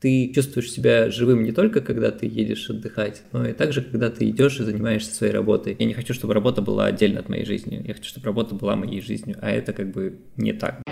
Ты чувствуешь себя живым не только когда ты едешь отдыхать, но и также, когда ты идешь и занимаешься своей работой. Я не хочу, чтобы работа была отдельно от моей жизни. Я хочу, чтобы работа была моей жизнью, а это как бы не так.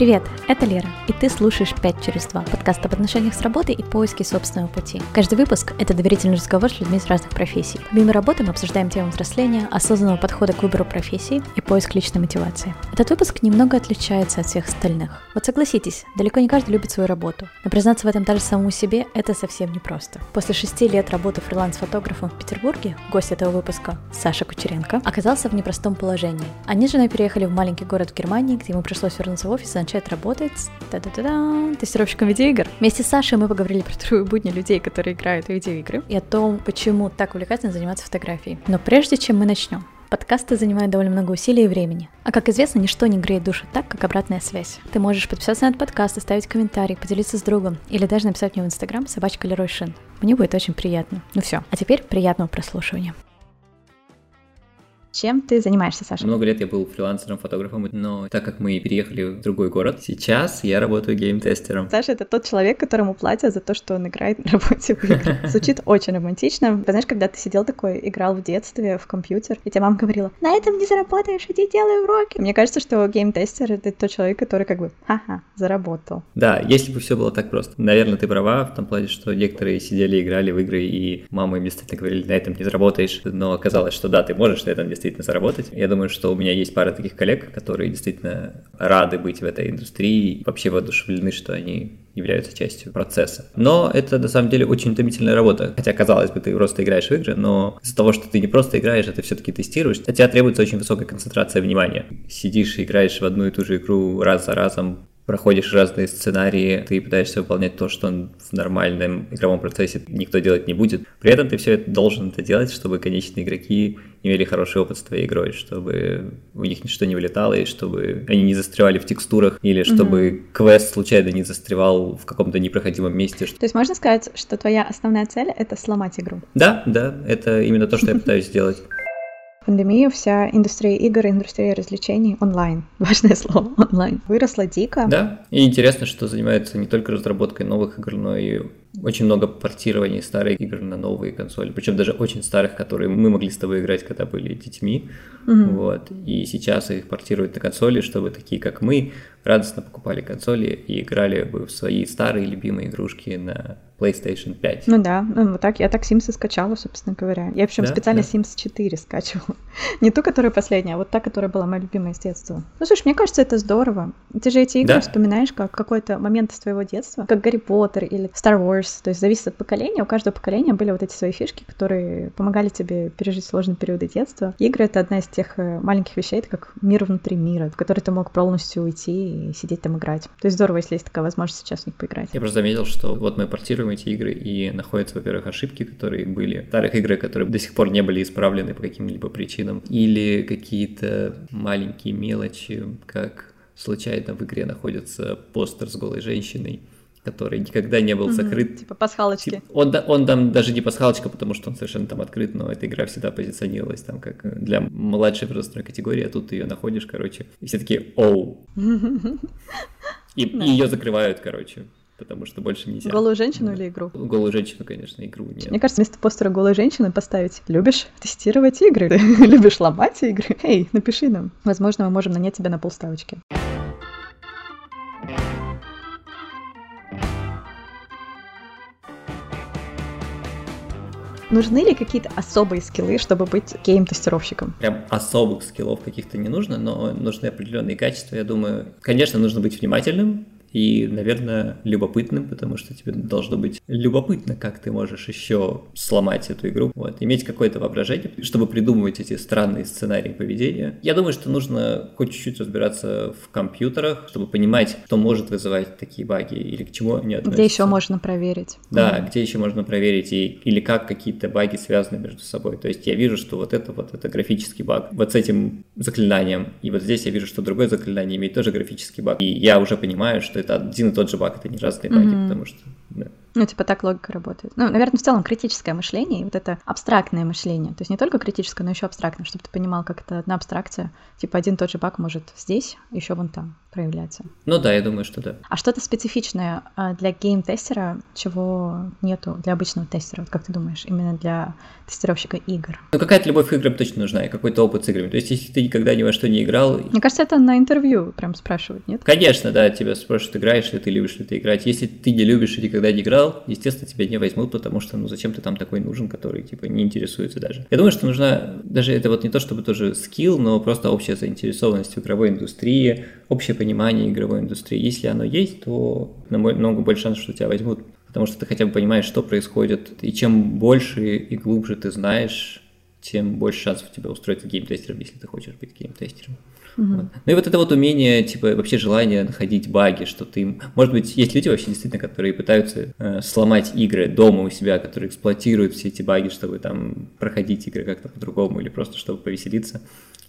Привет, это Лера, и ты слушаешь «5 через 2» подкаст об отношениях с работой и поиске собственного пути. Каждый выпуск — это доверительный разговор с людьми из разных профессий. Помимо работы мы обсуждаем тему взросления, осознанного подхода к выбору профессии и поиск личной мотивации. Этот выпуск немного отличается от всех остальных. Вот согласитесь, далеко не каждый любит свою работу, но признаться в этом даже самому себе — это совсем непросто. После шести лет работы фриланс-фотографом в Петербурге, гость этого выпуска, Саша Кучеренко, оказался в непростом положении. Они с женой переехали в маленький город в Германии, где ему пришлось вернуться в офис и начать работать та-да-да-да, тестировщиком видеоигр. Вместе с Сашей мы поговорили про трудовые будни людей, которые играют в видеоигры, и о том, почему так увлекательно заниматься фотографией. Но прежде чем мы начнем, Подкасты занимают довольно много усилий и времени. А как известно, ничто не греет душу так, как обратная связь. Ты можешь подписаться на этот подкаст, оставить комментарий, поделиться с другом или даже написать мне в Инстаграм собачка Лерой Шин. Мне будет очень приятно. Ну все, а теперь приятного прослушивания. Чем ты занимаешься, Саша? Много лет я был фрилансером, фотографом, но так как мы переехали в другой город, сейчас я работаю гейм-тестером. Саша — это тот человек, которому платят за то, что он играет на работе в игры. Звучит очень романтично. Знаешь, когда ты сидел такой, играл в детстве в компьютер, и тебе мама говорила, на этом не заработаешь, иди делай уроки. Мне кажется, что гейм-тестер — это тот человек, который как бы, ха-ха, заработал. Да, если бы все было так просто. Наверное, ты права в том плане, что некоторые сидели, играли в игры, и мама им действительно говорили, на этом не заработаешь, но оказалось, что да, ты можешь на этом действительно заработать. Я думаю, что у меня есть пара таких коллег, которые действительно рады быть в этой индустрии, вообще воодушевлены, что они являются частью процесса. Но это на самом деле очень утомительная работа. Хотя, казалось бы, ты просто играешь в игры, но из-за того, что ты не просто играешь, а ты все-таки тестируешь, от тебя требуется очень высокая концентрация внимания. Сидишь и играешь в одну и ту же игру раз за разом, проходишь разные сценарии, ты пытаешься выполнять то, что в нормальном игровом процессе никто делать не будет. При этом ты все это должен это делать, чтобы конечные игроки имели хороший опыт с твоей игрой, чтобы у них ничто не вылетало, и чтобы они не застревали в текстурах, или чтобы mm-hmm. квест случайно не застревал в каком-то непроходимом месте. То есть можно сказать, что твоя основная цель — это сломать игру? Да, да, это именно то, что я пытаюсь сделать пандемию вся индустрия игр, индустрия развлечений онлайн, важное слово, онлайн, выросла дико. Да, и интересно, что занимается не только разработкой новых игр, но и очень много портирований старых игр на новые консоли, причем даже очень старых, которые мы могли с тобой играть, когда были детьми, mm вот, и сейчас их портируют на консоли, чтобы такие, как мы, радостно покупали консоли и играли бы в свои старые любимые игрушки на PlayStation 5. Ну да, ну, вот так, я так Sims и скачала, собственно говоря. Я причем да? специально да. Sims 4 скачивала. Не ту, которая последняя, а вот та, которая была моя любимая с детства. Ну слушай, мне кажется, это здорово. Ты же эти игры да. вспоминаешь как какой-то момент из твоего детства, как Гарри Поттер или Star Wars. То есть зависит от поколения. У каждого поколения были вот эти свои фишки, которые помогали тебе пережить сложные периоды детства. Игры — это одна из тех э, маленьких вещей, это как мир внутри мира, в который ты мог полностью уйти и сидеть там играть. То есть здорово, если есть такая возможность сейчас в них поиграть. Я просто заметил, что вот мы портируем эти игры, и находятся, во-первых, ошибки, которые были, старых игр, которые до сих пор не были исправлены по каким-либо причинам, или какие-то маленькие мелочи, как случайно в игре находится постер с голой женщиной, который никогда не был угу, закрыт. Типа пасхалочки. Он, он там даже не пасхалочка, потому что он совершенно там открыт, но эта игра всегда позиционировалась там как для младшей возрастной категории, а тут ты ее находишь, короче, и все такие «Оу!» И ее закрывают, короче потому что больше нельзя. Голую женщину или игру? Голую женщину, конечно, игру нет. Мне кажется, вместо постера голой женщины поставить «Любишь тестировать игры? Любишь ломать игры? Эй, напиши нам. Возможно, мы можем нанять тебя на полставочки». Нужны ли какие-то особые скиллы, чтобы быть гейм-тестировщиком? Прям особых скиллов каких-то не нужно, но нужны определенные качества. Я думаю, конечно, нужно быть внимательным, и, наверное, любопытным, потому что тебе должно быть любопытно, как ты можешь еще сломать эту игру. Вот, иметь какое-то воображение, чтобы придумывать эти странные сценарии поведения. Я думаю, что нужно хоть чуть-чуть разбираться в компьютерах, чтобы понимать, что может вызывать такие баги или к чему они относятся. Где еще можно проверить. Да, mm. где еще можно проверить, и, или как какие-то баги связаны между собой. То есть я вижу, что вот это вот это графический баг. Вот с этим заклинанием, и вот здесь я вижу, что другое заклинание имеет тоже графический баг. И я уже понимаю, что это один и тот же баг, это не разные баги, mm-hmm. потому что да, Ну, типа так логика работает. Ну, наверное, в целом критическое мышление и вот это абстрактное мышление. То есть не только критическое, но еще абстрактное, чтобы ты понимал, как это одна абстракция. Типа один тот же баг может здесь, еще вон там проявляться. Ну да, я думаю, что да. А что-то специфичное а, для гейм-тестера, чего нету для обычного тестера, вот как ты думаешь, именно для тестировщика игр? Ну какая-то любовь к играм точно нужна, и какой-то опыт с играми. То есть если ты никогда ни во что не играл... Мне кажется, это на интервью прям спрашивают, нет? Конечно, да, тебя спрашивают, играешь ли ты, любишь ли ты играть. Если ты не любишь и никогда не играл, естественно, тебя не возьмут, потому что, ну, зачем ты там такой нужен, который, типа, не интересуется даже. Я думаю, что нужна, даже это вот не то, чтобы тоже скилл, но просто общая заинтересованность в игровой индустрии, общее понимание игровой индустрии. Если оно есть, то намного больше шансов, что тебя возьмут, потому что ты хотя бы понимаешь, что происходит. И чем больше и глубже ты знаешь, тем больше шансов тебя устроить геймтестером, если ты хочешь быть геймтестером. Вот. Ну и вот это вот умение, типа, вообще желание находить баги, что ты... Может быть, есть люди вообще действительно, которые пытаются э, сломать игры дома у себя, которые эксплуатируют все эти баги, чтобы там проходить игры как-то по-другому или просто чтобы повеселиться.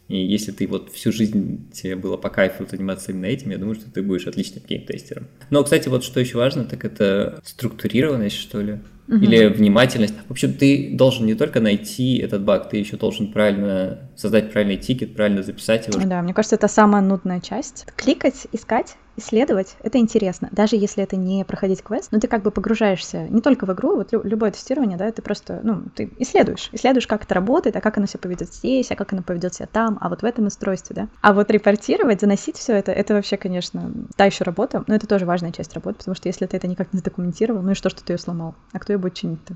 И если ты вот всю жизнь тебе было по кайфу заниматься именно этим, я думаю, что ты будешь отличным геймтестером. Но, кстати, вот что еще важно, так это структурированность, что ли, угу. или внимательность. В общем, ты должен не только найти этот баг, ты еще должен правильно создать правильный тикет, правильно записать его. Да, мне кажется, это самая нудная часть. Кликать, искать, исследовать, это интересно. Даже если это не проходить квест, но ты как бы погружаешься не только в игру, вот любое тестирование, да, ты просто, ну, ты исследуешь, исследуешь, как это работает, а как оно себя поведет здесь, а как оно поведет себя там, а вот в этом устройстве, да. А вот репортировать, заносить все это, это вообще, конечно, та еще работа, но это тоже важная часть работы, потому что если ты это никак не задокументировал, ну и что, что ты ее сломал, а кто ее будет чинить-то?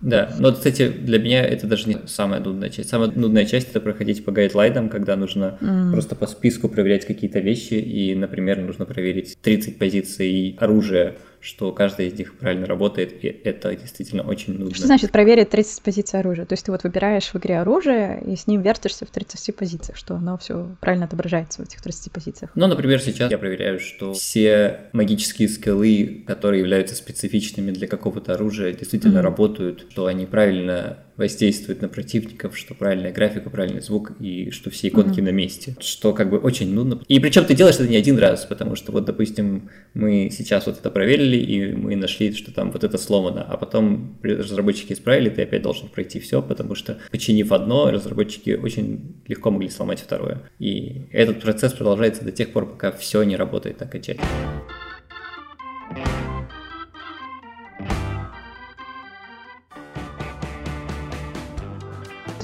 Да, но, кстати, для меня это даже не самая нудная часть. Самая нудная часть — это проходить по гайдлайнам, когда нужно mm. просто по списку проверять какие-то вещи, и, например, нужно проверить 30 позиций оружия что каждая из них правильно работает, и это действительно очень нужно. Что значит проверить 30 позиций оружия? То есть ты вот выбираешь в игре оружие и с ним вертишься в 30 позициях, что оно все правильно отображается в этих 30 позициях. Ну, например, сейчас я проверяю, что все магические скиллы, которые являются специфичными для какого-то оружия, действительно mm-hmm. работают, что они правильно воздействуют на противников, что правильная графика, правильный звук и что все иконки mm-hmm. на месте, что как бы очень нудно. И причем ты делаешь это не один раз, потому что вот, допустим, мы сейчас вот это проверили, проверили, и мы нашли, что там вот это сломано, а потом разработчики исправили, ты опять должен пройти все, потому что починив одно, разработчики очень легко могли сломать второе. И этот процесс продолжается до тех пор, пока все не работает окончательно.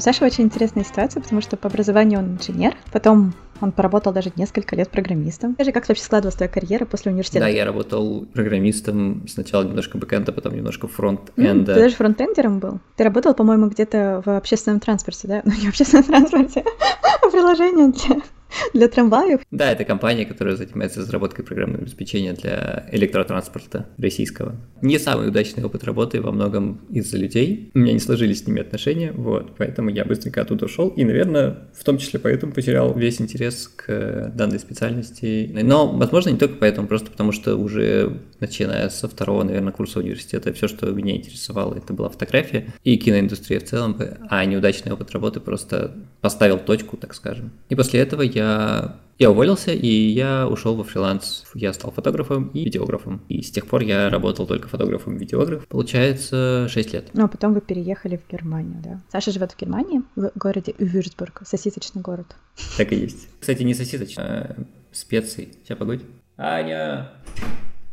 Саша очень интересная ситуация, потому что по образованию он инженер, потом он поработал даже несколько лет программистом. Скажи, как вообще складывалась твоя карьера после университета? Да, я работал программистом сначала немножко бэкэнда, потом немножко фронт-энда. Mm, ты даже фронтендером был? Ты работал, по-моему, где-то в общественном транспорте, да? Ну, не в общественном транспорте, а приложение для для трамваев. Да, это компания, которая занимается разработкой программного обеспечения для электротранспорта российского. Не самый удачный опыт работы во многом из-за людей. У меня не сложились с ними отношения, вот, поэтому я быстренько оттуда ушел, и, наверное, в том числе поэтому потерял весь интерес к данной специальности. Но, возможно, не только поэтому, просто потому что уже начиная со второго, наверное, курса университета, все, что меня интересовало, это была фотография и киноиндустрия в целом, а неудачный опыт работы просто поставил точку, так скажем. И после этого я я уволился, и я ушел во фриланс. Я стал фотографом и видеографом. И с тех пор я работал только фотографом и видеограф. Получается 6 лет. Ну, а потом вы переехали в Германию, да? Саша живет в Германии, в городе Вюрцбург, сосисочный город. Так и есть. Кстати, не сосисочный, а специи. Сейчас, погодь. Аня!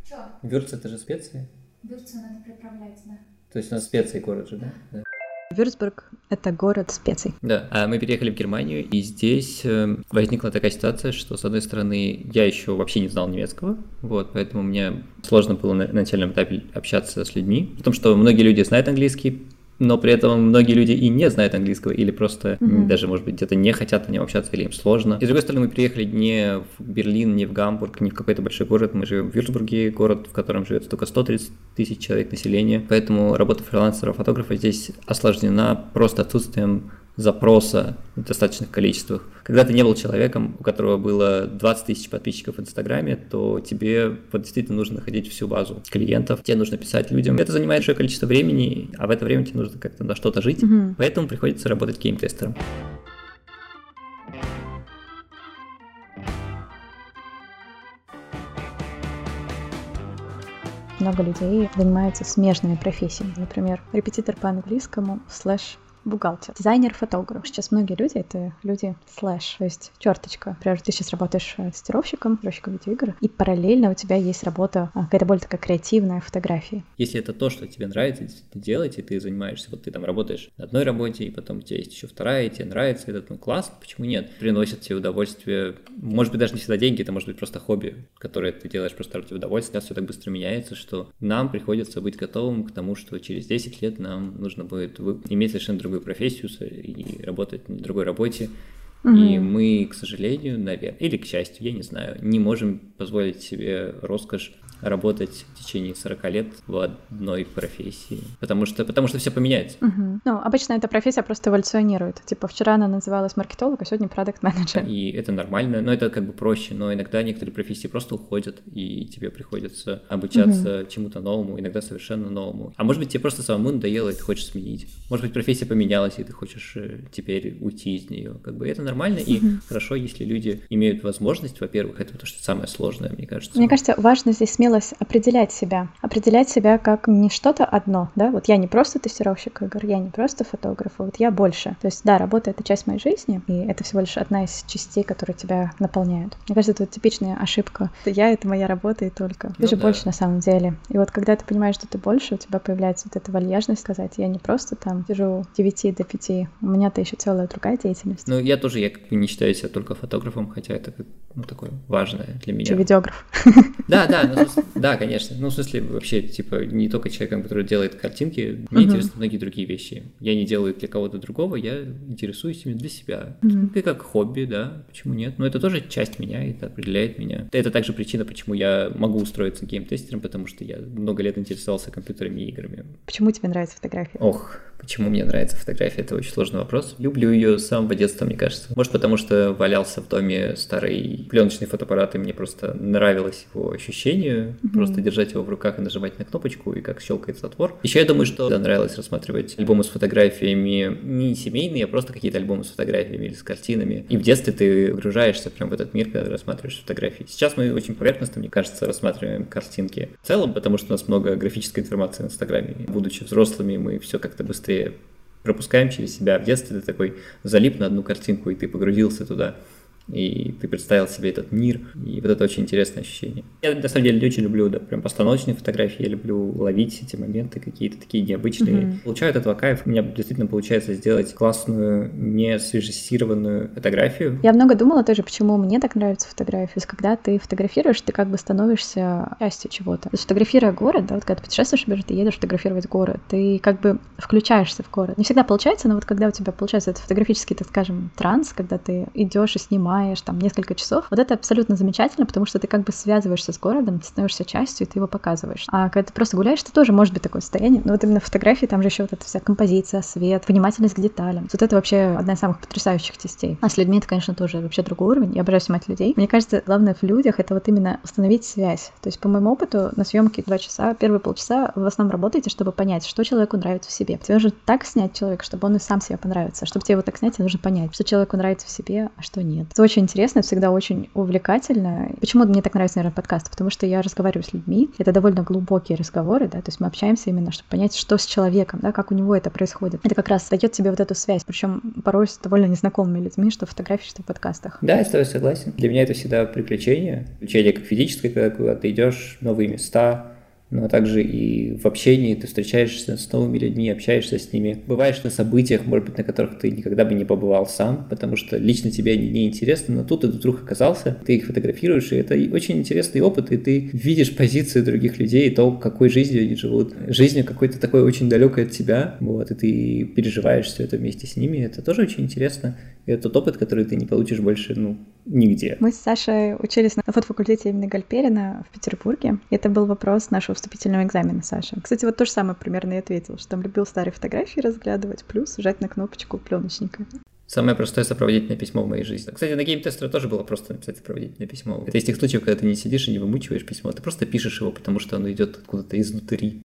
Что? Вюрц это же специи? Вюрц надо приправлять, да. То есть у нас специи город же, да? да. Вюрцбург — это город специй. Да, а мы переехали в Германию, и здесь э, возникла такая ситуация, что, с одной стороны, я еще вообще не знал немецкого, вот, поэтому мне сложно было на начальном этапе общаться с людьми, потому что многие люди знают английский, но при этом многие люди и не знают английского, или просто mm-hmm. даже, может быть, где-то не хотят на нем общаться, или им сложно. И с другой стороны, мы приехали не в Берлин, не в Гамбург, не в какой-то большой город, мы живем в Вюрцбурге, город, в котором живет только 130 тысяч человек населения, поэтому работа фрилансера-фотографа здесь осложнена просто отсутствием запроса в достаточных количествах. Когда ты не был человеком, у которого было 20 тысяч подписчиков в Инстаграме, то тебе вот действительно нужно находить всю базу клиентов, тебе нужно писать людям. Это занимает большое количество времени, а в это время тебе нужно как-то на что-то жить, mm-hmm. поэтому приходится работать гейм-тестером. много людей занимаются смежными профессиями. Например, репетитор по английскому слэш бухгалтер, дизайнер, фотограф. Сейчас многие люди — это люди слэш, то есть черточка. Например, ты сейчас работаешь э, тестировщиком, тестировщиком видеоигр, и параллельно у тебя есть работа а, какая-то более такая креативная фотография. Если это то, что тебе нравится делать, и ты занимаешься, вот ты там работаешь на одной работе, и потом у тебя есть еще вторая, и тебе нравится этот, ну классно, почему нет? Приносит тебе удовольствие, может быть, даже не всегда деньги, это может быть просто хобби, которое ты делаешь просто ради удовольствия. Сейчас все так быстро меняется, что нам приходится быть готовым к тому, что через 10 лет нам нужно будет иметь совершенно другой другую профессию и работать на другой работе. Угу. И мы, к сожалению, наверное, или к счастью, я не знаю, не можем позволить себе роскошь работать в течение 40 лет в одной профессии, потому что, потому что все поменяется. Угу. Ну, обычно эта профессия просто эволюционирует. Типа вчера она называлась маркетолог, а сегодня продукт менеджер И это нормально, но это как бы проще, но иногда некоторые профессии просто уходят, и тебе приходится обучаться угу. чему-то новому, иногда совершенно новому. А может быть, тебе просто самому надоело, и ты хочешь сменить. Может быть, профессия поменялась, и ты хочешь э, теперь уйти из нее. Как бы это нормально, угу. и хорошо, если люди имеют возможность, во-первых, это то, что самое сложное, мне кажется. Мне кажется, важно здесь смелость определять себя. Определять себя как не что-то одно, да, вот я не просто тестировщик игр, я не просто фотограф, а вот я больше. То есть, да, работа — это часть моей жизни, и это всего лишь одна из частей, которые тебя наполняют. Мне кажется, это вот типичная ошибка. Я — это моя работа и только. Ты ну, же да. больше на самом деле. И вот когда ты понимаешь, что ты больше, у тебя появляется вот эта вальяжность сказать, я не просто там сижу 9 до 5, у меня-то еще целая другая деятельность. Ну, я тоже, я как бы не считаю себя только фотографом, хотя это ну, такое важное для меня. Ты видеограф. Да, да, ну, да, конечно. Ну, в смысле, вообще, типа, не только человеком, который делает картинки, мне uh-huh. интересны многие другие вещи. Я не делаю для кого-то другого, я интересуюсь ими для себя. И как хобби, да, почему нет? Но это тоже часть меня, это определяет меня. Это также причина, почему я могу устроиться геймтестером, потому что я много лет интересовался компьютерами и играми. Почему тебе нравится фотография? Ох, Почему мне нравится фотография, это очень сложный вопрос. Люблю ее с самого детства, мне кажется. Может, потому что валялся в доме старый пленочный фотоаппарат, и мне просто нравилось его ощущение, mm-hmm. просто держать его в руках и нажимать на кнопочку, и как щелкает затвор. Еще я думаю, что нравилось рассматривать альбомы с фотографиями не семейные, а просто какие-то альбомы с фотографиями или с картинами. И в детстве ты погружаешься прям в этот мир, когда рассматриваешь фотографии. Сейчас мы очень поверхностно, мне кажется, рассматриваем картинки в целом, потому что у нас много графической информации в Инстаграме. Будучи взрослыми, мы все как-то быстрее быстрее пропускаем через себя. В детстве ты такой залип на одну картинку, и ты погрузился туда и ты представил себе этот мир, и вот это очень интересное ощущение. Я, на самом деле, очень люблю, да, прям постановочные фотографии, я люблю ловить эти моменты какие-то такие необычные. Mm-hmm. Получаю от этого кайф, у меня действительно получается сделать классную, не срежиссированную фотографию. Я много думала тоже, почему мне так нравится фотография. Когда ты фотографируешь, ты как бы становишься частью чего-то. То есть, фотографируя город, да, вот когда ты путешествуешь, например, ты едешь фотографировать город, ты как бы включаешься в город. Не всегда получается, но вот когда у тебя получается этот фотографический, так скажем, транс, когда ты идешь и снимаешь снимаешь там несколько часов. Вот это абсолютно замечательно, потому что ты как бы связываешься с городом, ты становишься частью, и ты его показываешь. А когда ты просто гуляешь, ты тоже может быть такое состояние. Но вот именно фотографии, там же еще вот эта вся композиция, свет, внимательность к деталям. Вот это вообще одна из самых потрясающих частей. А с людьми это, конечно, тоже вообще другой уровень. Я обожаю снимать людей. Мне кажется, главное в людях это вот именно установить связь. То есть, по моему опыту, на съемке два часа, первые полчаса вы в основном работаете, чтобы понять, что человеку нравится в себе. Тебе нужно так снять человека, чтобы он и сам себе понравится. Чтобы тебе его так снять, тебе нужно понять, что человеку нравится в себе, а что нет. Это очень интересно, всегда очень увлекательно. Почему мне так нравится, наверное, подкаст? Потому что я разговариваю с людьми, это довольно глубокие разговоры, да, то есть мы общаемся именно, чтобы понять, что с человеком, да, как у него это происходит. Это как раз дает тебе вот эту связь, причем порой с довольно незнакомыми людьми, что в фотографии, что в подкастах. Да, я с тобой согласен. Для меня это всегда приключение. Приключение как физическое, когда ты идешь в новые места, но также и в общении ты встречаешься с новыми людьми, общаешься с ними. Бываешь на событиях, может быть, на которых ты никогда бы не побывал сам, потому что лично тебе они не интересны, но тут ты вдруг оказался, ты их фотографируешь, и это очень интересный опыт, и ты видишь позиции других людей, то, какой жизнью они живут, жизнью какой-то такой очень далекой от тебя, вот, и ты переживаешь все это вместе с ними, это тоже очень интересно, это тот опыт, который ты не получишь больше, ну, нигде. Мы с Сашей учились на фотофакультете имени Гальперина в Петербурге. И это был вопрос нашего вступительного экзамена, Саша. Кстати, вот то же самое примерно и ответил, что там любил старые фотографии разглядывать, плюс жать на кнопочку пленочника. Самое простое сопроводительное письмо в моей жизни. Кстати, на геймтестере тоже было просто написать сопроводительное письмо. Это из тех случаев, когда ты не сидишь и не вымучиваешь письмо, ты просто пишешь его, потому что оно идет откуда-то изнутри.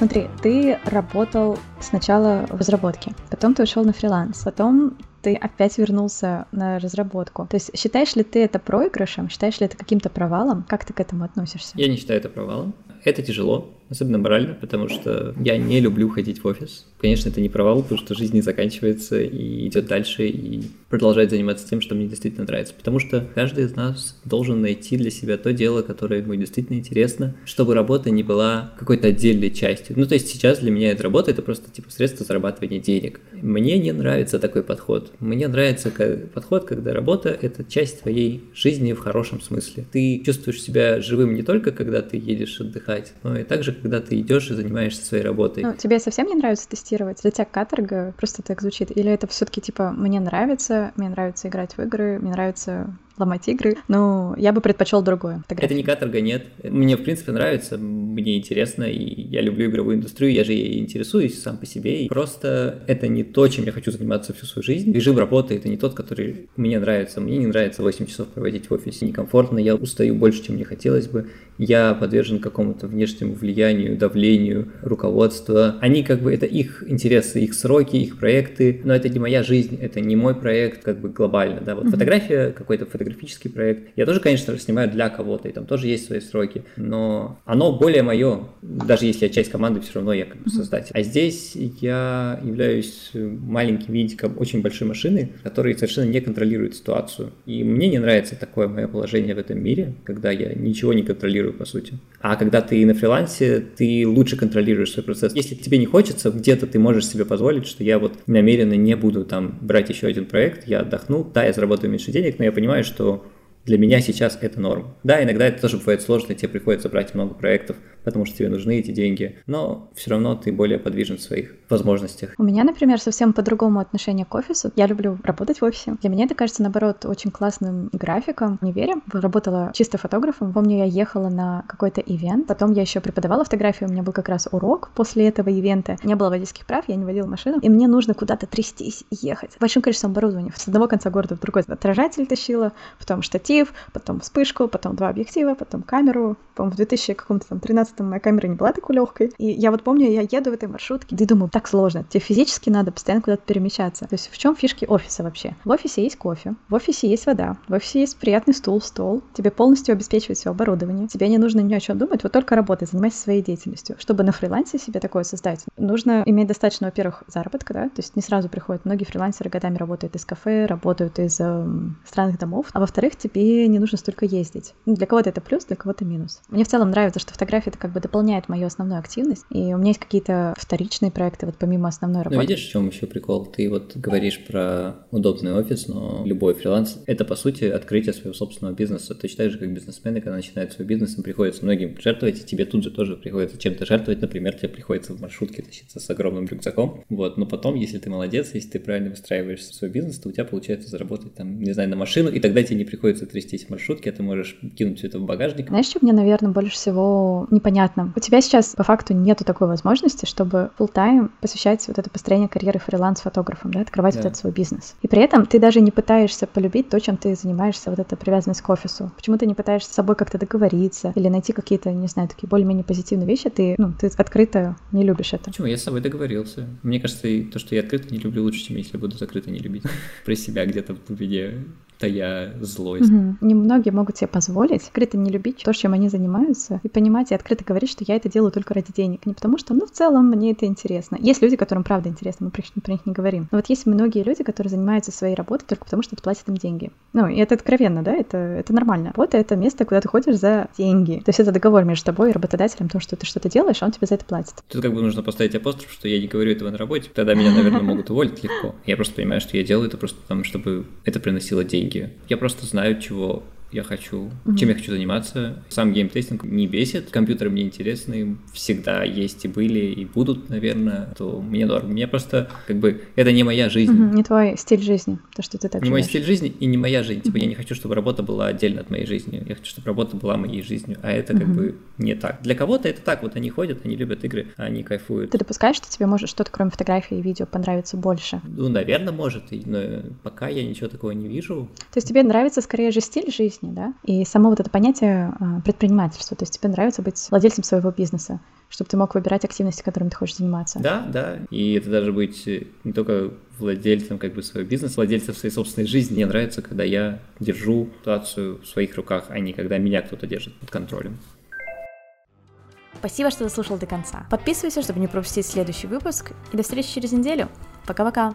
Смотри, ты работал сначала в разработке, потом ты ушел на фриланс, потом ты опять вернулся на разработку. То есть считаешь ли ты это проигрышем, считаешь ли это каким-то провалом? Как ты к этому относишься? Я не считаю это провалом. Это тяжело, особенно морально, потому что я не люблю ходить в офис. Конечно, это не провал, потому что жизнь не заканчивается и идет дальше, и продолжать заниматься тем, что мне действительно нравится. Потому что каждый из нас должен найти для себя то дело, которое ему действительно интересно, чтобы работа не была какой-то отдельной частью. Ну, то есть сейчас для меня эта работа — это просто типа средство зарабатывания денег. Мне не нравится такой подход. Мне нравится подход, когда работа — это часть твоей жизни в хорошем смысле. Ты чувствуешь себя живым не только, когда ты едешь отдыхать, но и также, когда ты идешь и занимаешься своей работой. Ну, тебе совсем не нравится тестировать? Для тебя каторга просто так звучит? Или это все-таки типа мне нравится, мне нравится играть в игры, мне нравится ломать игры. Но я бы предпочел другое. Это не каторга, нет. Мне, в принципе, нравится, мне интересно, и я люблю игровую индустрию, я же ей интересуюсь сам по себе. И просто это не то, чем я хочу заниматься всю свою жизнь. Режим работы — это не тот, который мне нравится. Мне не нравится 8 часов проводить в офисе. Некомфортно, я устаю больше, чем мне хотелось бы. Я подвержен какому-то внешнему влиянию, давлению руководства. Они как бы, это их интересы, их сроки, их проекты, но это не моя жизнь, это не мой проект как бы глобально, да. Вот mm-hmm. фотография, какой-то фотография фотографический проект. Я тоже, конечно, снимаю для кого-то, и там тоже есть свои сроки, но оно более мое, даже если я часть команды, все равно я как бы создатель. А здесь я являюсь маленьким винтиком очень большой машины, который совершенно не контролирует ситуацию. И мне не нравится такое мое положение в этом мире, когда я ничего не контролирую, по сути. А когда ты на фрилансе, ты лучше контролируешь свой процесс. Если тебе не хочется, где-то ты можешь себе позволить, что я вот намеренно не буду там брать еще один проект, я отдохну, да, я заработаю меньше денег, но я понимаю, что questo для меня сейчас это норм. Да, иногда это тоже бывает сложно, тебе приходится брать много проектов, потому что тебе нужны эти деньги, но все равно ты более подвижен в своих возможностях. У меня, например, совсем по-другому отношение к офису. Я люблю работать в офисе. Для меня это кажется, наоборот, очень классным графиком. Не верю. Работала чисто фотографом. Помню, я ехала на какой-то ивент, потом я еще преподавала фотографию, у меня был как раз урок после этого ивента. Не было водительских прав, я не водила машину, и мне нужно куда-то трястись и ехать. Большим количеством оборудования. С одного конца города в другой. Отражатель тащила, потом штатив, потом вспышку, потом два объектива, потом камеру. По-моему, в 2013 моя камера не была такой легкой. И я вот помню, я еду в этой маршрутке, и думаю, так сложно. Тебе физически надо постоянно куда-то перемещаться. То есть в чем фишки офиса вообще? В офисе есть кофе, в офисе есть вода, в офисе есть приятный стул, стол. Тебе полностью обеспечивает все оборудование. Тебе не нужно ни о чем думать, вот только работай, занимайся своей деятельностью. Чтобы на фрилансе себе такое создать, нужно иметь достаточно, во-первых, заработка, да, то есть не сразу приходят. Многие фрилансеры годами работают из кафе, работают из э, странных домов, а во-вторых, тебе не нужно столько ездить. Ну, для кого-то это плюс, для кого-то минус. Мне в целом нравится, что фотография это как бы дополняет мою основную активность, и у меня есть какие-то вторичные проекты вот помимо основной работы. Ну, видишь, в чем еще прикол? Ты вот говоришь про удобный офис, но любой фриланс — это, по сути, открытие своего собственного бизнеса. Точно так же, как бизнесмены, когда начинают свой бизнес, им приходится многим жертвовать, и тебе тут же тоже приходится чем-то жертвовать. Например, тебе приходится в маршрутке тащиться с огромным рюкзаком. Вот, но потом, если ты молодец, если ты правильно выстраиваешь свой бизнес, то у тебя получается заработать там, не знаю, на машину, и тогда тебе не приходится трястись в маршрутке, а ты можешь кинуть все это в багажник. Знаешь, что мне, наверное, больше всего непонятно? У тебя сейчас по факту нету такой возможности, чтобы full тайм посвящать вот это построение карьеры фриланс-фотографом, да, открывать да. вот этот свой бизнес. И при этом ты даже не пытаешься полюбить то, чем ты занимаешься, вот эта привязанность к офису. Почему ты не пытаешься с собой как-то договориться или найти какие-то, не знаю, такие более-менее позитивные вещи, ты, ну, ты открыто не любишь это. Почему? Я с собой договорился. Мне кажется, то, что я открыто не люблю, лучше, чем если буду закрыто не любить. Про себя где-то в глубине тая злость. Угу. Немногие могут себе позволить открыто не любить то, чем они занимаются, и понимать и открыто говорить, что я это делаю только ради денег. Не потому что, ну, в целом мне это интересно. Есть люди, которым правда интересно, мы про них, про них не говорим. Но вот есть многие люди, которые занимаются своей работой только потому, что это платят им деньги. Ну, и это откровенно, да, это, это нормально. Работа — это место, куда ты ходишь за деньги. То есть это договор между тобой и работодателем, то, что ты что-то делаешь, а он тебе за это платит. Тут как бы нужно поставить апостроф, что я не говорю этого на работе, тогда меня, наверное, могут уволить легко. Я просто понимаю, что я делаю это просто потому, чтобы это приносило деньги. Я просто знаю, чего я хочу, mm-hmm. чем я хочу заниматься. Сам геймтестинг не бесит, компьютеры мне интересны, всегда есть и были, и будут, наверное, то мне норм. Мне просто, как бы, это не моя жизнь. Mm-hmm. Не твой стиль жизни, то, что ты так Не живешь. мой стиль жизни и не моя жизнь. Mm-hmm. Типа, я не хочу, чтобы работа была отдельно от моей жизни. Я хочу, чтобы работа была моей жизнью, а это как mm-hmm. бы не так. Для кого-то это так, вот они ходят, они любят игры, они кайфуют. Ты допускаешь, что тебе может что-то, кроме фотографий и видео, понравиться больше? Ну, наверное, может, но пока я ничего такого не вижу. То есть тебе нравится скорее же стиль жизни, интереснее, да? И само вот это понятие а, предпринимательства, то есть тебе нравится быть владельцем своего бизнеса, чтобы ты мог выбирать активности, которыми ты хочешь заниматься. Да, да, и это даже быть э, не только владельцем как бы своего бизнеса, владельцем своей собственной жизни. Мне нравится, когда я держу ситуацию в своих руках, а не когда меня кто-то держит под контролем. Спасибо, что дослушал до конца. Подписывайся, чтобы не пропустить следующий выпуск. И до встречи через неделю. Пока-пока.